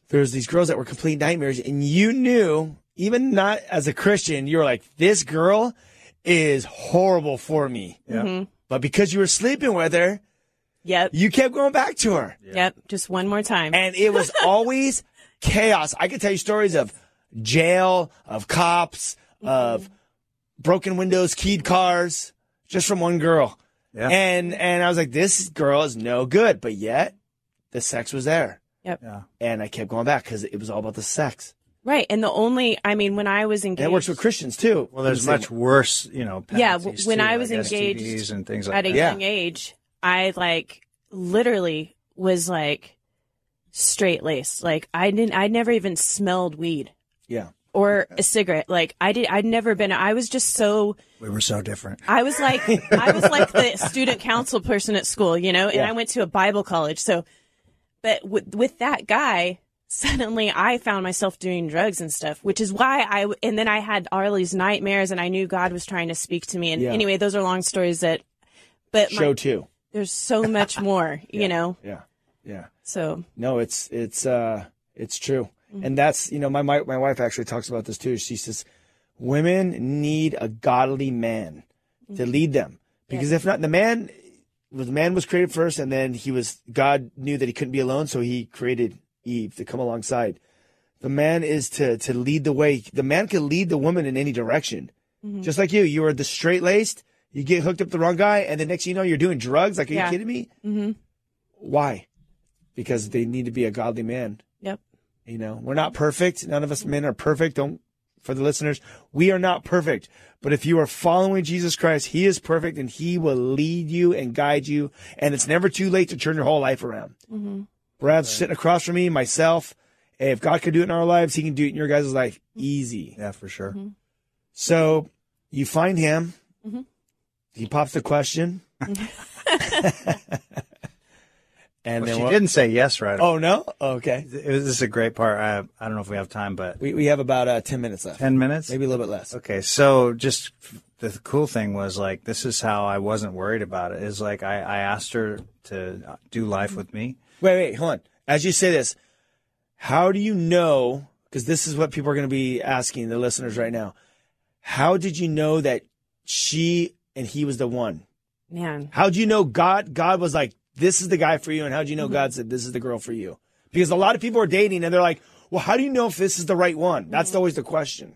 there's these girls that were complete nightmares, and you knew, even not as a Christian, you were like, this girl is horrible for me. Yeah. Mm-hmm. But because you were sleeping with her, Yep. you kept going back to her. Yep. Just one more time. and it was always chaos. I could tell you stories of jail, of cops, mm-hmm. of broken windows, keyed cars, just from one girl. Yeah. And and I was like, this girl is no good, but yet the sex was there, yep. Yeah. and I kept going back because it was all about the sex. Right. And the only, I mean, when I was engaged. And it works with Christians too. Well, there's I'm saying- much worse, you know. Yeah, when too, I was like engaged STDs and things like at a that. Yeah. young age, I like literally was like straight laced. Like I didn't, I never even smelled weed Yeah. or a cigarette. Like I did, I'd never been, I was just so, We were so different. I was like, I was like the student council person at school, you know, and Yeah. I went to a Bible college. So, but with, with that guy, suddenly I found myself doing drugs and stuff, which is why I, and then I had all these nightmares and I knew God was trying to speak to me. And Yeah. anyway, those are long stories that, but my- Show two. there's so much more, you know, Yeah. Yeah. so No, it's it's uh it's true. Mm-hmm. And that's you know my, my my wife actually talks about this too. She says women need a godly man to Mm-hmm. lead them because if not the man the man was created first and then he was God knew that he couldn't be alone so he created Eve to come alongside. The man is to to lead the way. The man can lead the woman in any direction. Mm-hmm. Just like you, you are the straight laced. You get hooked up the wrong guy, and the next thing you know, you're doing drugs. Like, are Yeah. you kidding me? mm-hmm. Why? Because they need to be a godly man. yep. You know, we're not perfect. None of us men are perfect. Don't, for the listeners, we are not perfect. But if you are following Jesus Christ, He is perfect and He will lead you and guide you. And it's never too late to turn your whole life around. Mm-hmm. Brad's sitting across from me, myself. If God could do it in our lives, He can do it in your guys' life easy. Yeah, for sure. Mm-hmm. So you find Him. Mm-hmm. He pops the question. and Well, then she what? didn't say yes right. Oh, no? Okay. It was, this is a great part. I, I don't know if we have time, but We, we have about uh, 10 minutes left. 10 minutes? Maybe a little bit less. Okay, so just the cool thing was like this is how I wasn't worried about it. Is like I, I asked her to do life with me. Wait, wait, hold on. As you say this, how do you know? Because this is what people are going to be asking the listeners right now. How did you know that she and he was the one? Man. How do you know God? God was like, "This is the guy for you," and how do you know God said, "This is the girl for you"? Because a lot of people are dating and they're like, "Well, how do you know if this is the right one?" That's always the question.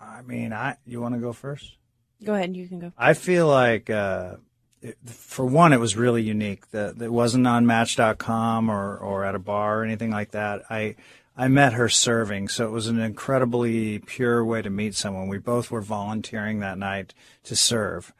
I mean, I you want to go first? Go ahead. You can go. I feel like uh, it, for one, it was really unique. That it wasn't on Match.com or or at a bar or anything like that. I I met her serving, so it was an incredibly pure way to meet someone. We both were volunteering that night to serve.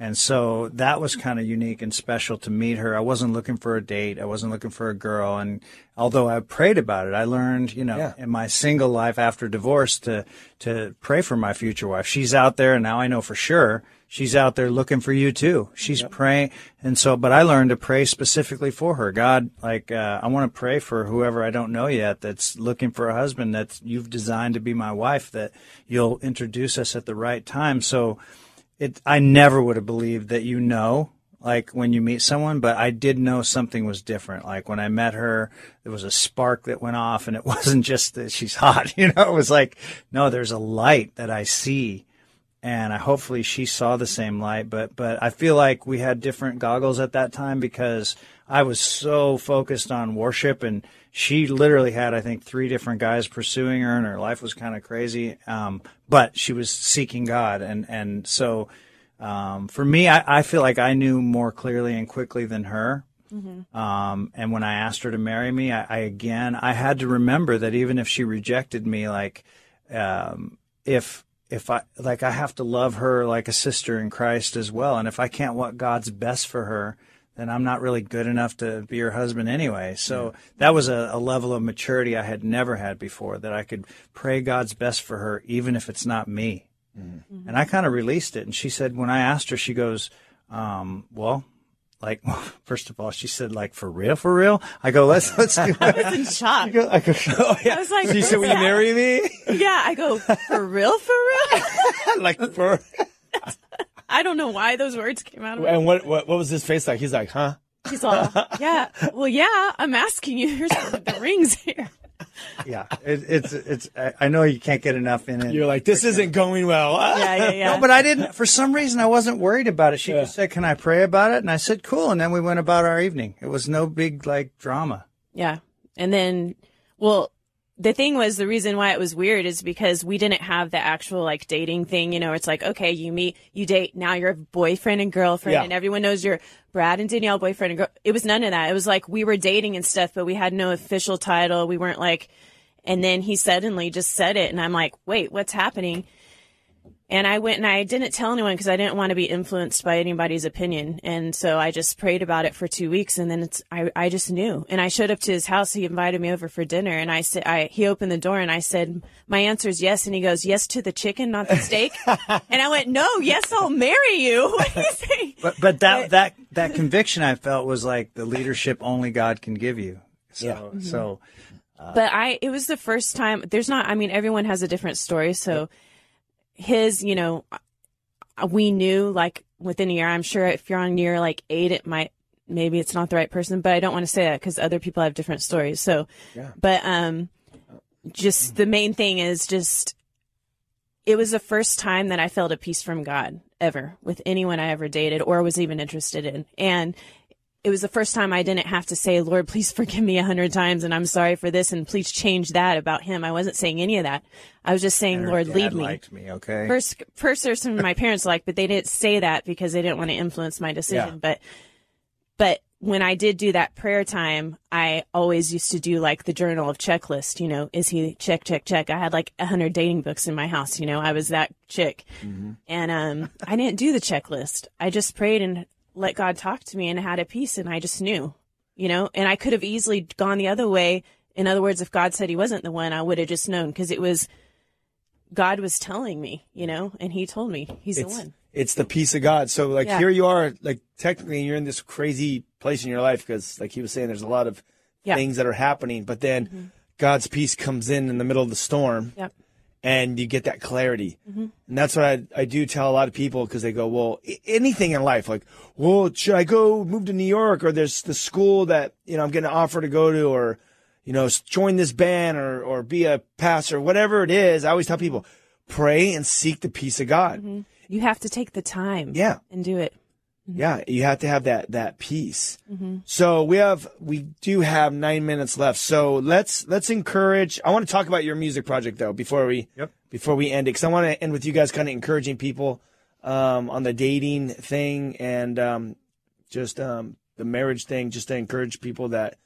And so that was kind of unique and special to meet her. I wasn't looking for a date. I wasn't looking for a girl. And although I prayed about it, I learned, you know, Yeah. in my single life after divorce to, to pray for my future wife. She's out there and now I know for sure she's out there looking for you too. She's praying. And so, but I learned to pray specifically for her. God, like, uh, I want to pray for whoever I don't know yet that's looking for a husband that you've designed to be my wife, that you'll introduce us at the right time. So, it I never would have believed that you know like when you meet someone, but I did know something was different. Like when I met her, there was a spark that went off and it wasn't just that she's hot, you know, it was like, no, there's a light that I see. And I hopefully she saw the same light, but, but I feel like we had different goggles at that time because I was so focused on worship and she literally had, I think, three different guys pursuing her and her life was kind of crazy. Um, but she was seeking God. And, and so, um, for me, I, I feel like I knew more clearly and quickly than her. Um, and when I asked her to marry me, I, I again, I had to remember that even if she rejected me, like, um, if, if I, like, I have to love her like a sister in Christ as well. And if I can't want God's best for her, then I'm not really good enough to be her husband anyway. So that was a, a level of maturity I had never had before that I could pray God's best for her, even if it's not me. And I kind of released it. And she said, when I asked her, she goes, um, well, like, first of all, she said, like, for real, for real? I go, let's, let's do I was in shock. I go, oh, yeah. I was like, So you said, "Will you marry me?" Yeah, I go, for real, for real? like for. I don't know why those words came out of me. And what, what what was his face like? He's like, huh? He's all, yeah, well, yeah, I'm asking you. Here's the, the rings here. yeah, it, it's, it's, I I know you can't get enough in it. You're like, this isn't going well. Yeah, yeah, yeah. No, but I didn't. For some reason, I wasn't worried about it. She just said, "Can I pray about it?" And I said, "Cool." And then we went about our evening. It was no big like drama. Yeah. And then, well, the thing was the reason why it was weird is because we didn't have the actual like dating thing. You know, it's like, okay, you meet, you date, now you're a boyfriend and girlfriend Yeah. and everyone knows you're Brad and Danielle boyfriend and girl. It was none of that. It was like we were dating and stuff, but we had no official title. We weren't like, and then he suddenly just said it. And I'm like, wait, what's happening? And I went and I didn't tell anyone because I didn't want to be influenced by anybody's opinion. And so I just prayed about it for two weeks and then it's, I, I just knew. And I showed up to his house. He invited me over for dinner and I said, I, he opened the door and I said, my answer is yes. And he goes, yes to the chicken, not the steak. and I went, no, yes, I'll marry you. What do you say? But but that that that conviction I felt was like the leadership only God can give you. So Yeah. so but I it was the first time there's not I mean everyone has a different story so his you know we knew like within a year I'm sure if you're on year like 8 it might maybe it's not the right person but I don't want to say that cuz other people have different stories. So but um just the main thing is just it was the first time that I felt a peace from God ever with anyone I ever dated or was even interested in. And it was the first time I didn't have to say, Lord, please forgive me a hundred times and I'm sorry for this and please change that about him. I wasn't saying any of that. I was just saying, Lord, lead me. liked me, okay? First, first there's some of my parents liked, but they didn't say that because they didn't want to influence my decision. Yeah. But, but when I did do that prayer time, I always used to do like the journal of checklist, you know, is he check, check, check. I had like a hundred dating books in my house, you know, I was that chick. And, um, I didn't do the checklist. I just prayed and let God talk to me and had a peace and I just knew, you know, and I could have easily gone the other way. In other words, if God said he wasn't the one, I would have just known because it was, God was telling me, you know, and he told me he's the it's, one. it's the peace of God. So like Yeah. here you are, like technically you're in this crazy place in your life because like he was saying, there's a lot of Yeah. things that are happening, but then mm-hmm. God's peace comes in in the middle of the storm Yep. And you get that clarity. Mm-hmm. And that's what I, I do tell a lot of people because they go, well, I- anything in life, like, well, should I go move to New York or there's the school that, you know, I'm getting an offer to go to or, you know, join this band or, or be a pastor, whatever it is. I always tell people, pray and seek the peace of God. Mm-hmm. You have to take the time. Yeah. And do it. Yeah, you have to have that that peace. So we have we do have nine minutes left. So let's let's encourage. I want to talk about your music project though before we Yep. before we end it because I want to end with you guys kind of encouraging people um, on the dating thing and um, just um, the marriage thing, just to encourage people that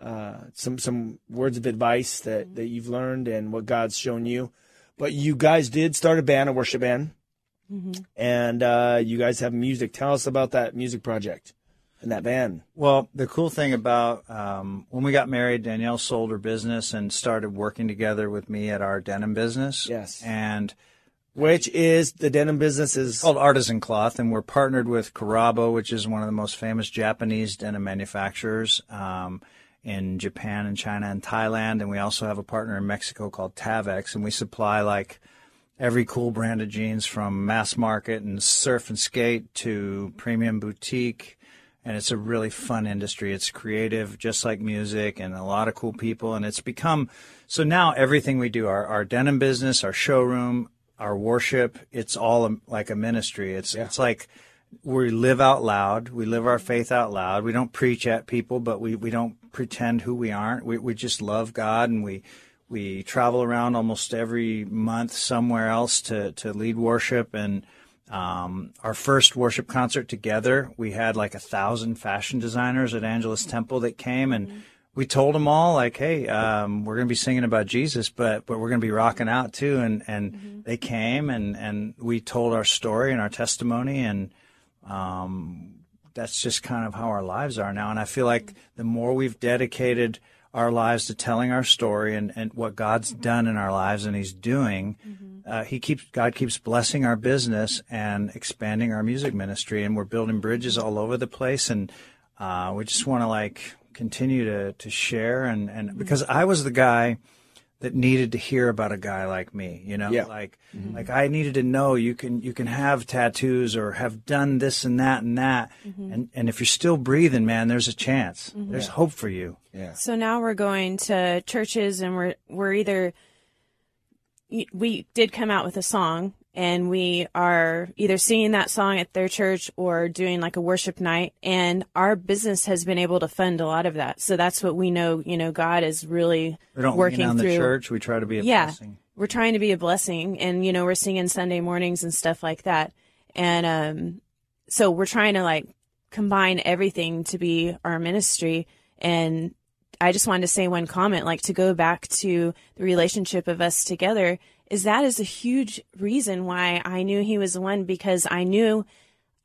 uh, some some words of advice that that you've learned and what God's shown you. But you guys did start a band, a worship band and uh, you guys have music. Tell us about that music project and that band. Well, the cool thing about um, when we got married, Danielle sold her business and started working together with me at our denim business. Yes. And Which is the denim business is called Artisan Cloth, and we're partnered with Kurabo, which is one of the most famous Japanese denim manufacturers um, in Japan and China and Thailand. And we also have a partner in Mexico called Tavex, and we supply like every cool brand of jeans from mass market and surf and skate to premium boutique. And it's a really fun industry. It's creative, just like music, and a lot of cool people. And it's become so now everything we do, our, our denim business, our showroom, our worship, it's all a, like a ministry. It's it's like we live out loud. We live our faith out loud. We don't preach at people, but we, we don't pretend who we aren't. We we just love God and we we travel around almost every month somewhere else to, to lead worship and um, our first worship concert together, we had like a thousand fashion designers at Angelus Temple that came and we told them all like, Hey, um, we're going to be singing about Jesus, but, but we're going to be rocking out too. And, and they came and, and we told our story and our testimony and, um, that's just kind of how our lives are now. And I feel like the more we've dedicated our lives to telling our story and, and what God's done in our lives and He's doing, uh, He keeps God keeps blessing our business and expanding our music ministry, and we're building bridges all over the place. And uh, we just want to like continue to to share and and because I was the guy that needed to hear about a guy like me, you know, Yeah. like mm-hmm. like I needed to know you can you can have tattoos or have done this and that and that, mm-hmm. and and if you're still breathing, man, there's a chance. Mm-hmm. There's hope for you. yeah. So now we're going to churches and we're we're either we did come out with a song and we are either singing that song at their church or doing like a worship night and our business has been able to fund a lot of that. So that's what we know, you know, God is really We don't working on through the church. We try to be a yeah, blessing. we're trying to be a blessing, and you know, we're singing Sunday mornings and stuff like that, and um, so we're trying to like combine everything to be our ministry. And I just wanted to say one comment, like to go back to the relationship of us together is that is a huge reason why I knew he was the one because I knew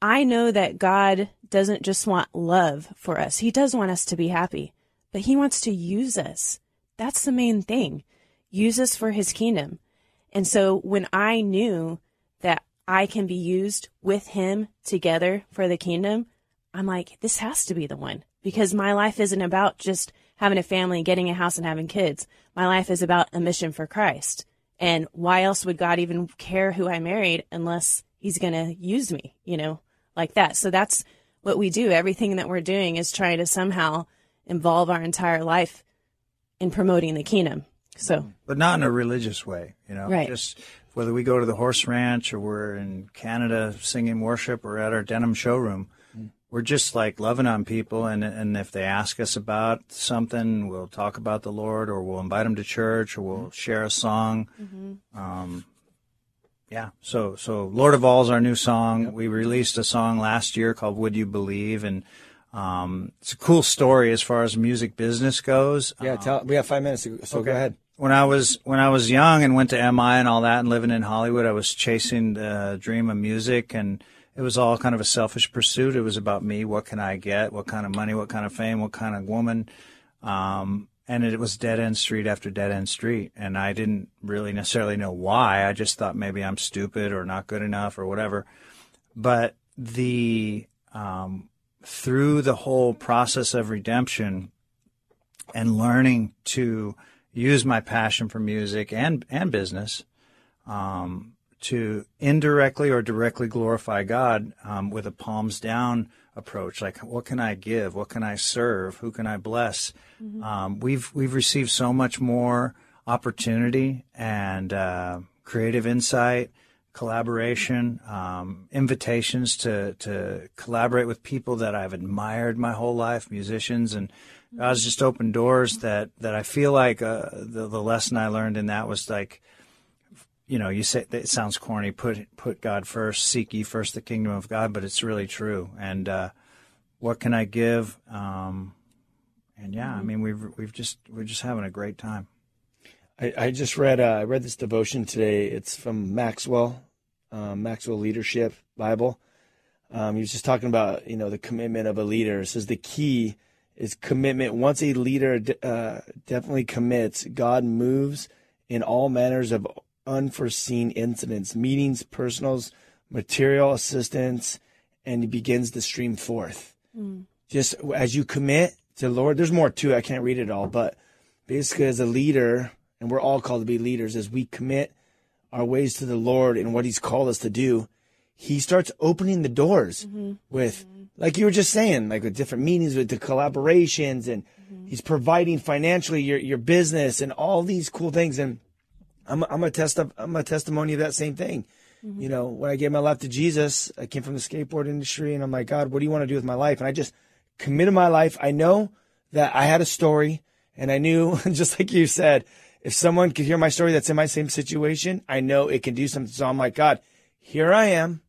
I know that God doesn't just want love for us. He does want us to be happy, but he wants to use us. That's the main thing. Use us for his kingdom. And so when I knew that I can be used with him together for the kingdom, I'm like, this has to be the one because my life isn't about just having a family, getting a house and having kids. My life is about a mission for Christ. And why else would God even care who I married unless he's going to use me, you know, like that. So that's what we do. Everything that we're doing is trying to somehow involve our entire life in promoting the kingdom. So, but not in a religious way, you know. Right. Just whether we go to the horse ranch or we're in Canada singing worship or at our denim showroom, we're just like loving on people. And and if they ask us about something, we'll talk about the Lord, or we'll invite them to church, or we'll share a song. Um, yeah. So so Lord of All is our new song. We released a song last year called Would You Believe, and um, it's a cool story as far as music business goes. Yeah, tell, we have five minutes, so go ahead. when I was when I was young and went to MI and all that and living in Hollywood, I was chasing the dream of music and it was all kind of a selfish pursuit. It was about me. What can I get? What kind of money? What kind of fame? What kind of woman? Um, and it was dead end street after dead end street. And I didn't really necessarily know why. I just thought maybe I'm stupid or not good enough or whatever. But the um, through the whole process of redemption and learning to use my passion for music and and business um, to indirectly or directly glorify God um, with a palms down approach. Like, what can I give? What can I serve? Who can I bless? Um, we've we've received so much more opportunity and uh, creative insight, collaboration, um, invitations to to collaborate with people that I've admired my whole life, musicians, and God's just opened doors that that I feel like uh, the the lesson I learned in that was like you know, you say it sounds corny. Put put God first. Seek ye first the kingdom of God, but it's really true. And uh, what can I give? Um, and yeah, I mean, we've we've just we're just having a great time. I, I just read uh, I read this devotion today. It's from Maxwell, um, Maxwell Leadership Bible. Um, he was just talking about you know the commitment of a leader. It says the key is commitment. Once a leader uh, definitely commits, God moves in all manners of unforeseen incidents, meetings, personals, material assistance, and he begins to stream forth. Hmm. Just as you commit to the Lord, there's more to it. I can't read it all, but basically, as a leader, and we're all called to be leaders, as we commit our ways to the Lord and what He's called us to do, He starts opening the doors mm-hmm. Mm-hmm. with, like you were just saying, like with different meetings, with the collaborations, and mm-hmm. He's providing financially your your business and all these cool things. And I'm I'm a test of, I'm a testimony of that same thing. Mm-hmm. You know, when I gave my life to Jesus, I came from the skateboard industry, and I'm like, God, what do you want to do with my life? And I just committed my life. I know that I had a story, and I knew, just like you said, if someone could hear my story that's in my same situation, I know it can do something. So I'm like, God, here I am.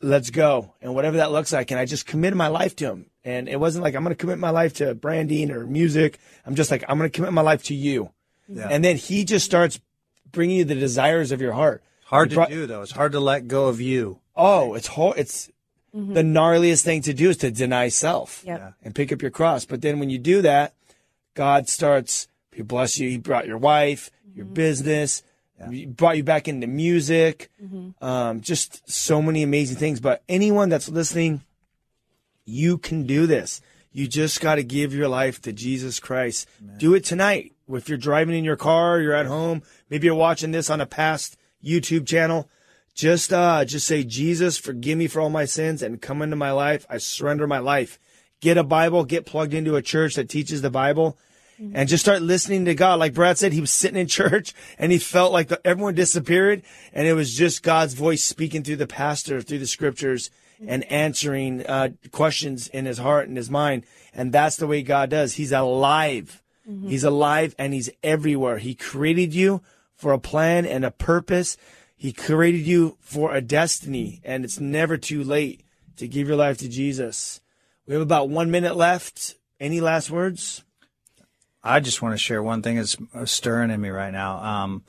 Let's go. And whatever that looks like. And I just committed my life to him. And it wasn't like I'm going to commit my life to branding or music. I'm just like, I'm going to commit my life to you. And then he just starts bringing you the desires of your heart. Hard He to brought- do though. It's hard to let go of you. Oh, it's hard. It's mm-hmm. the gnarliest thing to do is to deny self Yep. and pick up your cross. But then when you do that, God starts, He bless you. He brought your wife, your mm-hmm. business, He brought you back into music, mm-hmm. um, just so many amazing things. But anyone that's listening, you can do this. You just got to give your life to Jesus Christ. Do it tonight. If you're driving in your car, you're at home, maybe you're watching this on a past YouTube channel. Just, uh, just say, Jesus, forgive me for all my sins and come into my life. I surrender my life. Get a Bible, get plugged into a church that teaches the Bible and just start listening to God. Like Brad said, he was sitting in church and he felt like the, everyone disappeared and it was just God's voice speaking through the pastor, through the scriptures and answering uh, questions in his heart and his mind. And that's the way God does. He's alive. He's alive and he's everywhere. He created you for a plan and a purpose. He created you for a destiny and it's never too late to give your life to Jesus. We have about one minute left. Any last words? I just want to share one thing that's stirring in me right now. Um,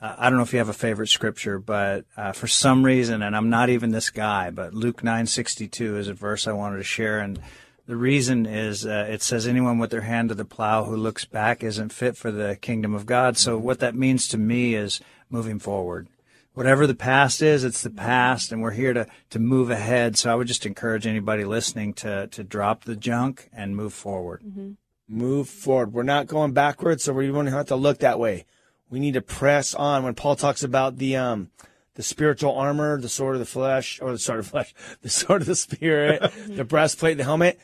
I don't know if you have a favorite scripture, but uh, for some reason, and I'm not even this guy, but Luke 9:62 is a verse I wanted to share, and the reason is uh, it says anyone with their hand to the plow who looks back isn't fit for the kingdom of God. So what that means to me is moving forward. Whatever the past is, it's the past, and we're here to to move ahead. So I would just encourage anybody listening to to drop the junk and move forward. Mm-hmm. Move forward. We're not going backwards, so we don't have to look that way. We need to press on. When Paul talks about the um, the spiritual armor, the sword of the flesh, or the sword of the flesh, the sword of the spirit, the breastplate, the helmet.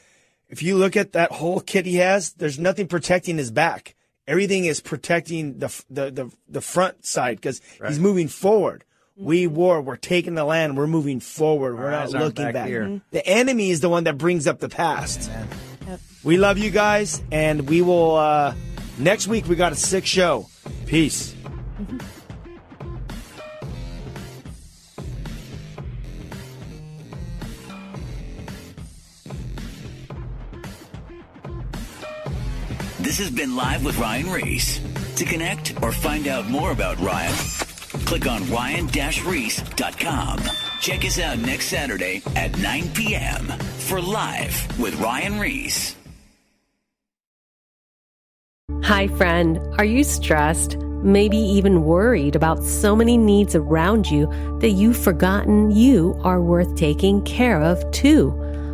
If you look at that whole kit he has, there's nothing protecting his back. Everything is protecting the the the, the front side because he's moving forward. Mm-hmm. We war. We're taking the land. We're moving forward. We're eyes not looking back back. here. Mm-hmm. The enemy is the one that brings up the past. We love you guys, and we will. Uh, next week we got a sick show. Peace. Mm-hmm. This has been Live with Ryan Reese. To connect or find out more about Ryan, click on ryan-reese.com. Check us out next Saturday at 9 p.m. for Live with Ryan Reese. Hi, friend. Are you stressed? Maybe even worried about so many needs around you that you've forgotten you are worth taking care of too?